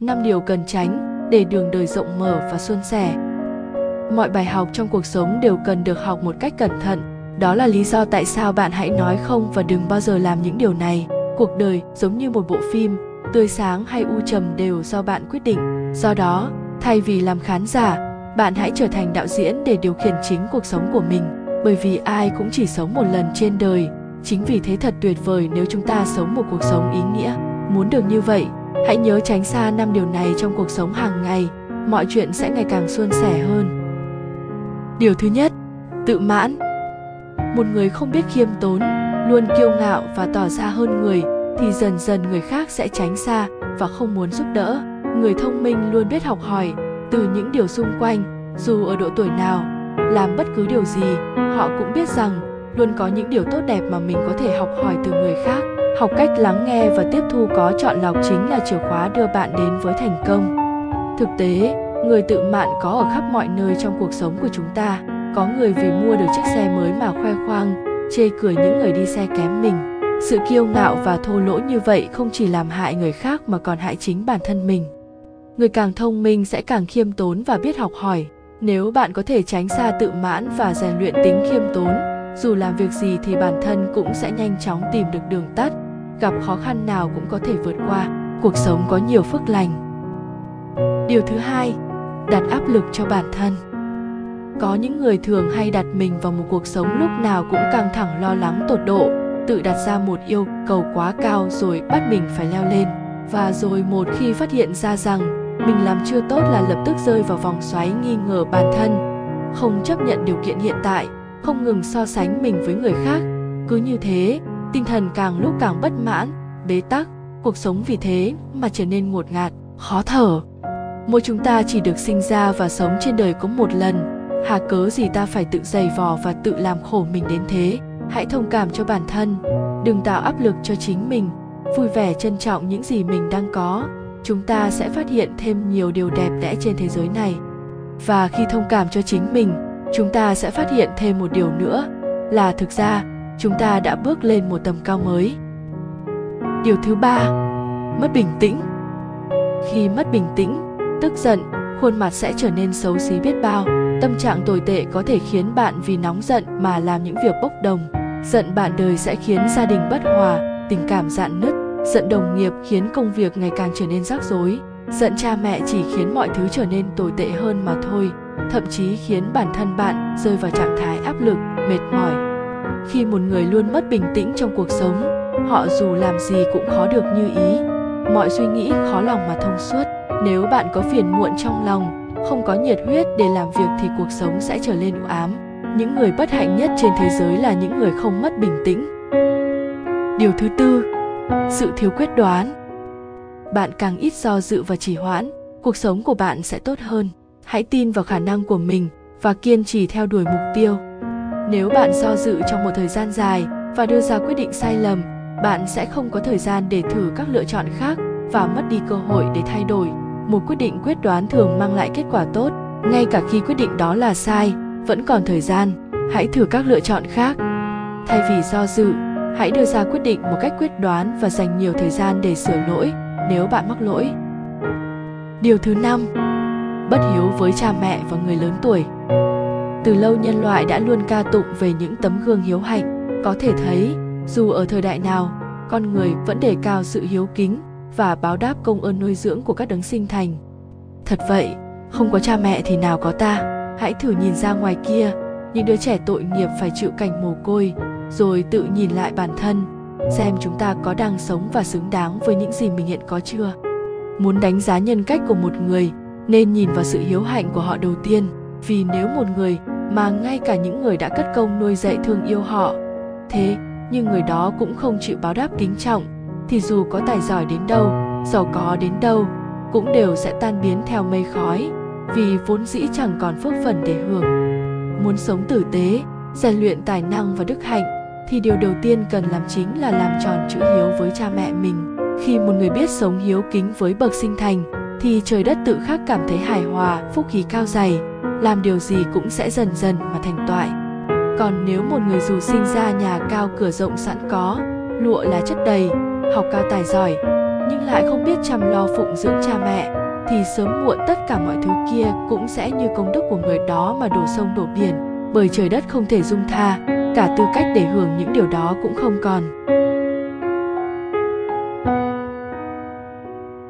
năm điều cần tránh để đường đời rộng mở và suôn sẻ. Mọi bài học trong cuộc sống đều cần được học một cách cẩn thận. Đó là lý do tại sao bạn hãy nói không và đừng bao giờ làm những điều này. Cuộc đời giống như một bộ phim, tươi sáng hay u trầm đều do bạn quyết định. Do đó, thay vì làm khán giả, bạn hãy trở thành đạo diễn để điều khiển chính cuộc sống của mình. Bởi vì ai cũng chỉ sống một lần trên đời. Chính vì thế thật tuyệt vời nếu chúng ta sống một cuộc sống ý nghĩa. Muốn được như vậy hãy nhớ tránh xa năm điều này trong cuộc sống hàng ngày, mọi chuyện sẽ ngày càng suôn sẻ hơn. Điều thứ nhất, tự mãn. Một người không biết khiêm tốn, luôn kiêu ngạo và tỏ ra hơn người thì dần dần người khác sẽ tránh xa và không muốn giúp đỡ. Người thông minh luôn biết học hỏi từ những điều xung quanh, dù ở độ tuổi nào, làm bất cứ điều gì, họ cũng biết rằng luôn có những điều tốt đẹp mà mình có thể học hỏi từ người khác học cách lắng nghe và tiếp thu có chọn lọc chính là chìa khóa đưa bạn đến với thành công. Thực tế, người tự mạn có ở khắp mọi nơi trong cuộc sống của chúng ta. Có người vì mua được chiếc xe mới mà khoe khoang, chê cười những người đi xe kém mình. Sự kiêu ngạo và thô lỗ như vậy không chỉ làm hại người khác mà còn hại chính bản thân mình. Người càng thông minh sẽ càng khiêm tốn và biết học hỏi. Nếu bạn có thể tránh xa tự mãn và rèn luyện tính khiêm tốn, dù làm việc gì thì bản thân cũng sẽ nhanh chóng tìm được đường tắt gặp khó khăn nào cũng có thể vượt qua, cuộc sống có nhiều phước lành. Điều thứ hai, đặt áp lực cho bản thân. Có những người thường hay đặt mình vào một cuộc sống lúc nào cũng căng thẳng, lo lắng, tột độ, tự đặt ra một yêu cầu quá cao rồi bắt mình phải leo lên. Và rồi một khi phát hiện ra rằng mình làm chưa tốt là lập tức rơi vào vòng xoáy nghi ngờ bản thân, không chấp nhận điều kiện hiện tại, không ngừng so sánh mình với người khác. Cứ như thế tinh thần càng lúc càng bất mãn, bế tắc. Cuộc sống vì thế mà trở nên ngột ngạt, khó thở. Mỗi chúng ta chỉ được sinh ra và sống trên đời có một lần. Hà cớ gì ta phải tự dày vò và tự làm khổ mình đến thế? Hãy thông cảm cho bản thân. Đừng tạo áp lực cho chính mình. Vui vẻ trân trọng những gì mình đang có. Chúng ta sẽ phát hiện thêm nhiều điều đẹp đẽ trên thế giới này. Và khi thông cảm cho chính mình, chúng ta sẽ phát hiện thêm một điều nữa. Là thực ra chúng ta đã bước lên một tầm cao mới. Điều thứ ba, mất bình tĩnh. Khi mất bình tĩnh, tức giận, khuôn mặt sẽ trở nên xấu xí biết bao. Tâm trạng tồi tệ có thể khiến bạn vì nóng giận mà làm những việc bốc đồng. Giận bạn đời sẽ khiến gia đình bất hòa, tình cảm dạn nứt. Giận đồng nghiệp khiến công việc ngày càng trở nên rắc rối. Giận cha mẹ chỉ khiến mọi thứ trở nên tồi tệ hơn mà thôi, thậm chí khiến bản thân bạn rơi vào trạng thái áp lực, mệt mỏi khi một người luôn mất bình tĩnh trong cuộc sống, họ dù làm gì cũng khó được như ý. Mọi suy nghĩ khó lòng mà thông suốt. Nếu bạn có phiền muộn trong lòng, không có nhiệt huyết để làm việc thì cuộc sống sẽ trở nên u ám. Những người bất hạnh nhất trên thế giới là những người không mất bình tĩnh. Điều thứ tư, sự thiếu quyết đoán. Bạn càng ít do dự và trì hoãn, cuộc sống của bạn sẽ tốt hơn. Hãy tin vào khả năng của mình và kiên trì theo đuổi mục tiêu nếu bạn do dự trong một thời gian dài và đưa ra quyết định sai lầm, bạn sẽ không có thời gian để thử các lựa chọn khác và mất đi cơ hội để thay đổi. Một quyết định quyết đoán thường mang lại kết quả tốt, ngay cả khi quyết định đó là sai, vẫn còn thời gian. Hãy thử các lựa chọn khác. Thay vì do dự, hãy đưa ra quyết định một cách quyết đoán và dành nhiều thời gian để sửa lỗi nếu bạn mắc lỗi. Điều thứ năm, bất hiếu với cha mẹ và người lớn tuổi từ lâu nhân loại đã luôn ca tụng về những tấm gương hiếu hạnh. Có thể thấy, dù ở thời đại nào, con người vẫn đề cao sự hiếu kính và báo đáp công ơn nuôi dưỡng của các đấng sinh thành. Thật vậy, không có cha mẹ thì nào có ta. Hãy thử nhìn ra ngoài kia, những đứa trẻ tội nghiệp phải chịu cảnh mồ côi, rồi tự nhìn lại bản thân, xem chúng ta có đang sống và xứng đáng với những gì mình hiện có chưa. Muốn đánh giá nhân cách của một người, nên nhìn vào sự hiếu hạnh của họ đầu tiên, vì nếu một người mà ngay cả những người đã cất công nuôi dạy thương yêu họ. Thế, nhưng người đó cũng không chịu báo đáp kính trọng, thì dù có tài giỏi đến đâu, giàu có đến đâu, cũng đều sẽ tan biến theo mây khói, vì vốn dĩ chẳng còn phước phần để hưởng. Muốn sống tử tế, rèn luyện tài năng và đức hạnh, thì điều đầu tiên cần làm chính là làm tròn chữ hiếu với cha mẹ mình. Khi một người biết sống hiếu kính với bậc sinh thành thì trời đất tự khắc cảm thấy hài hòa, phúc khí cao dày. Làm điều gì cũng sẽ dần dần mà thành toại. Còn nếu một người dù sinh ra nhà cao cửa rộng sẵn có, lụa là chất đầy, học cao tài giỏi, nhưng lại không biết chăm lo phụng dưỡng cha mẹ, thì sớm muộn tất cả mọi thứ kia cũng sẽ như công đức của người đó mà đổ sông đổ biển. Bởi trời đất không thể dung tha, cả tư cách để hưởng những điều đó cũng không còn.